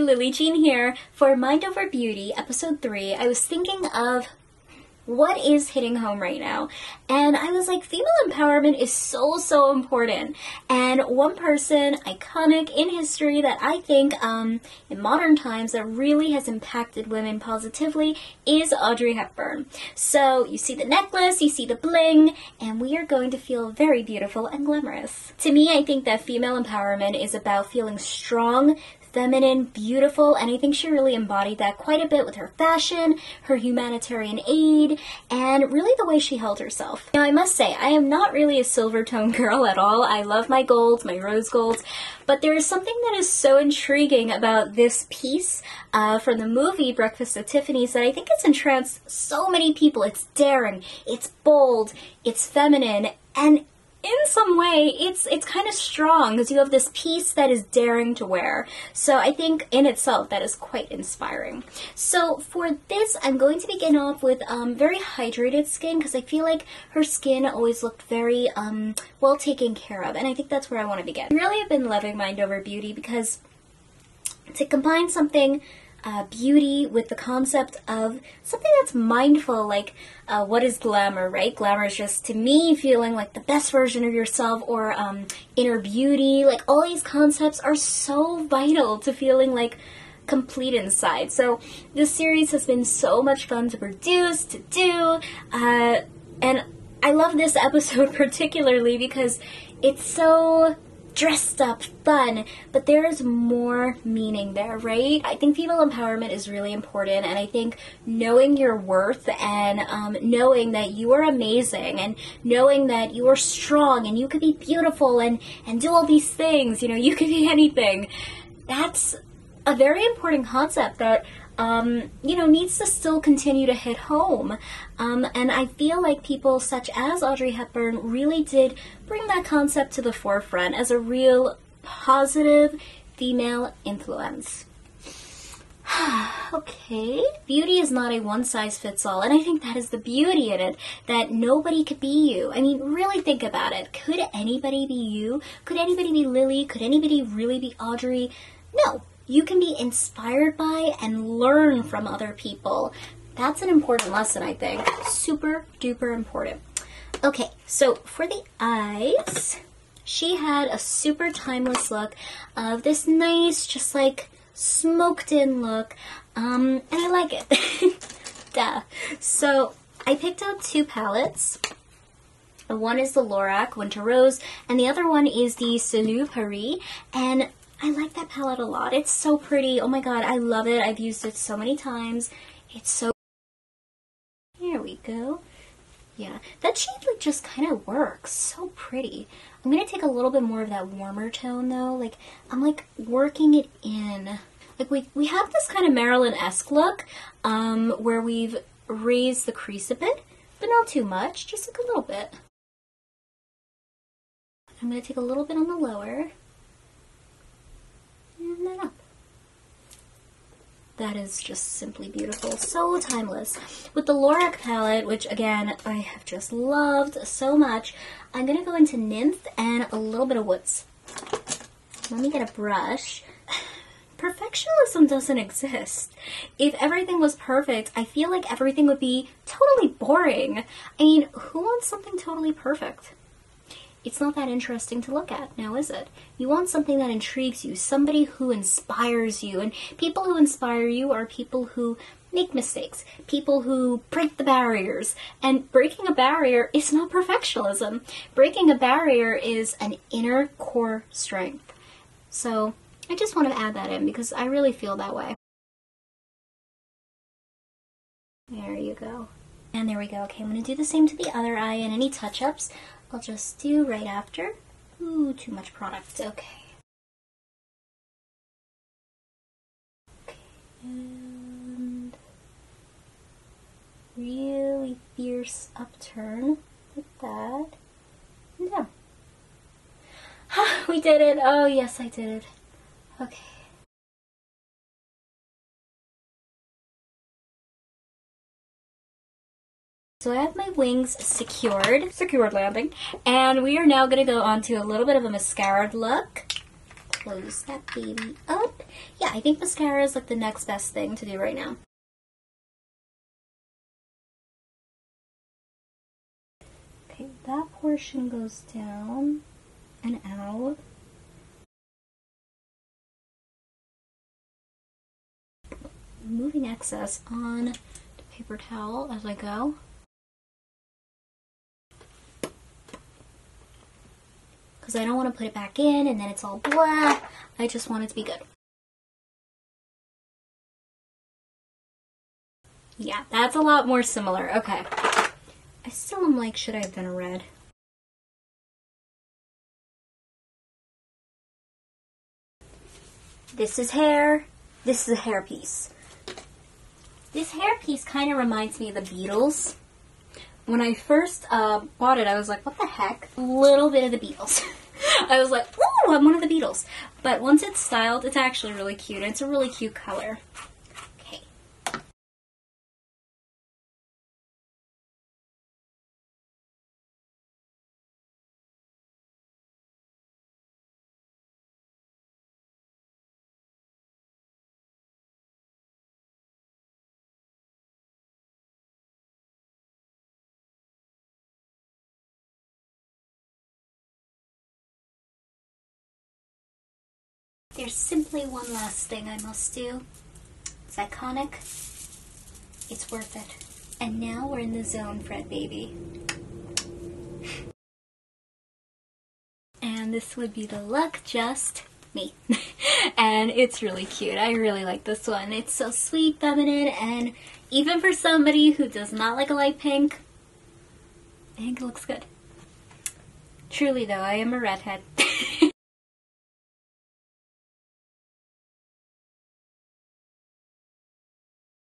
Lillee Jean here. For Mind Over Beauty, episode 3, I was thinking of what is hitting home right now. And I was like, female empowerment is so, so important. And one person, iconic in history, that I think um, in modern times that really has impacted women positively is Audrey Hepburn. So you see the necklace, you see the bling, and we are going to feel very beautiful and glamorous. To me, I think that female empowerment is about feeling strong, feminine, beautiful, and I think she really embodied that quite a bit with her fashion, her humanitarian aid, and really the way she held herself. Now, I must say, I am not really a silver tone girl at all. I love my golds, my rose golds, but there is something that is so intriguing about this piece uh, from the movie Breakfast at Tiffany's that I think it's entranced so many people. It's daring, it's bold, it's feminine, and in some way it's it's kind of strong because you have this piece that is daring to wear. So i think in itself that is quite inspiring. So for this i'm going to begin off with um, very hydrated skin because i feel like her skin always looked very um, well taken care of and i think that's where i want to begin. I really have been loving mind over beauty because to combine something uh, beauty with the concept of something that's mindful, like uh, what is glamour, right? Glamour is just, to me, feeling like the best version of yourself or um, inner beauty. Like, all these concepts are so vital to feeling like complete inside. So, this series has been so much fun to produce, to do, uh, and I love this episode particularly because it's so dressed up, fun, but there is more meaning there, right? I think female empowerment is really important, and I think knowing your worth and um, knowing that you are amazing and knowing that you are strong and you could be beautiful and, and do all these things, you know, you could be anything. That's a very important concept that um, you know, needs to still continue to hit home. Um, and I feel like people such as Audrey Hepburn really did bring that concept to the forefront as a real positive female influence. okay. Beauty is not a one size fits all, and I think that is the beauty in it that nobody could be you. I mean, really think about it. Could anybody be you? Could anybody be Lillee? Could anybody really be Audrey? No, you can be inspired by and learn from other people. That's an important lesson, I think. Super duper important. Okay, so for the eyes, she had a super timeless look of this nice, just like smoked in look. Um, and I like it. Duh. So I picked out two palettes. One is the Lorac Winter Rose, and the other one is the Salut Paris. And I like that palette a lot. It's so pretty. Oh my god, I love it. I've used it so many times. It's so... Here we go. Yeah, that shade like just kind of works. So pretty. I'm going to take a little bit more of that warmer tone though. Like, I'm like working it in. Like we, we have this kind of Marilyn-esque look um, where we've raised the crease a bit, but not too much, just like a little bit. I'm going to take a little bit on the lower and then up. That is just simply beautiful. So timeless. With the Lorac palette, which again, I have just loved so much, I'm going to go into Nymph and a little bit of Woods. Let me get a brush. Perfectionism doesn't exist. If everything was perfect, I feel like everything would be totally boring. I mean, who wants something totally perfect? It's not that interesting to look at now, is it? You want something that intrigues you, somebody who inspires you, and people who inspire you are people who make mistakes, people who break the barriers. And breaking a barrier is not perfectionism. Breaking a barrier is an inner core strength. So I just want to add that in because I really feel that way. There you go. And there we go. Okay, I'm going to do the same to the other eye and any touch-ups. I'll just do right after. Ooh, too much product. Okay. Okay, and really fierce upturn like that. And down. we did it! Oh, yes, I did it. Okay. So I have my wings secured, secured landing, and we are now going to go on to a little bit of a mascara look. close that baby up. Yeah, I think mascara is like the next best thing to do right now. Okay, that portion goes down and out. Moving excess on the paper towel as I go. Because I don't want to put it back in and then it's all blah. I just want it to be good. Yeah, that's a lot more similar. Okay. I still am like, should I have done a red? This is hair. This is a hair piece. This hair piece kind of reminds me of the Beatles. When I first uh, bought it, I was like, what the heck? Little bit of the Beatles. I was like, ooh, I'm one of the Beatles. But once it's styled, it's actually really cute. It's a really cute color. There's simply one last thing I must do. It's iconic. It's worth it. And now we're in the zone, Fred baby. And this would be the look just me. and it's really cute. I really like this one. It's so sweet, feminine, and even for somebody who does not like a light pink, I think it looks good. Truly though, I am a redhead.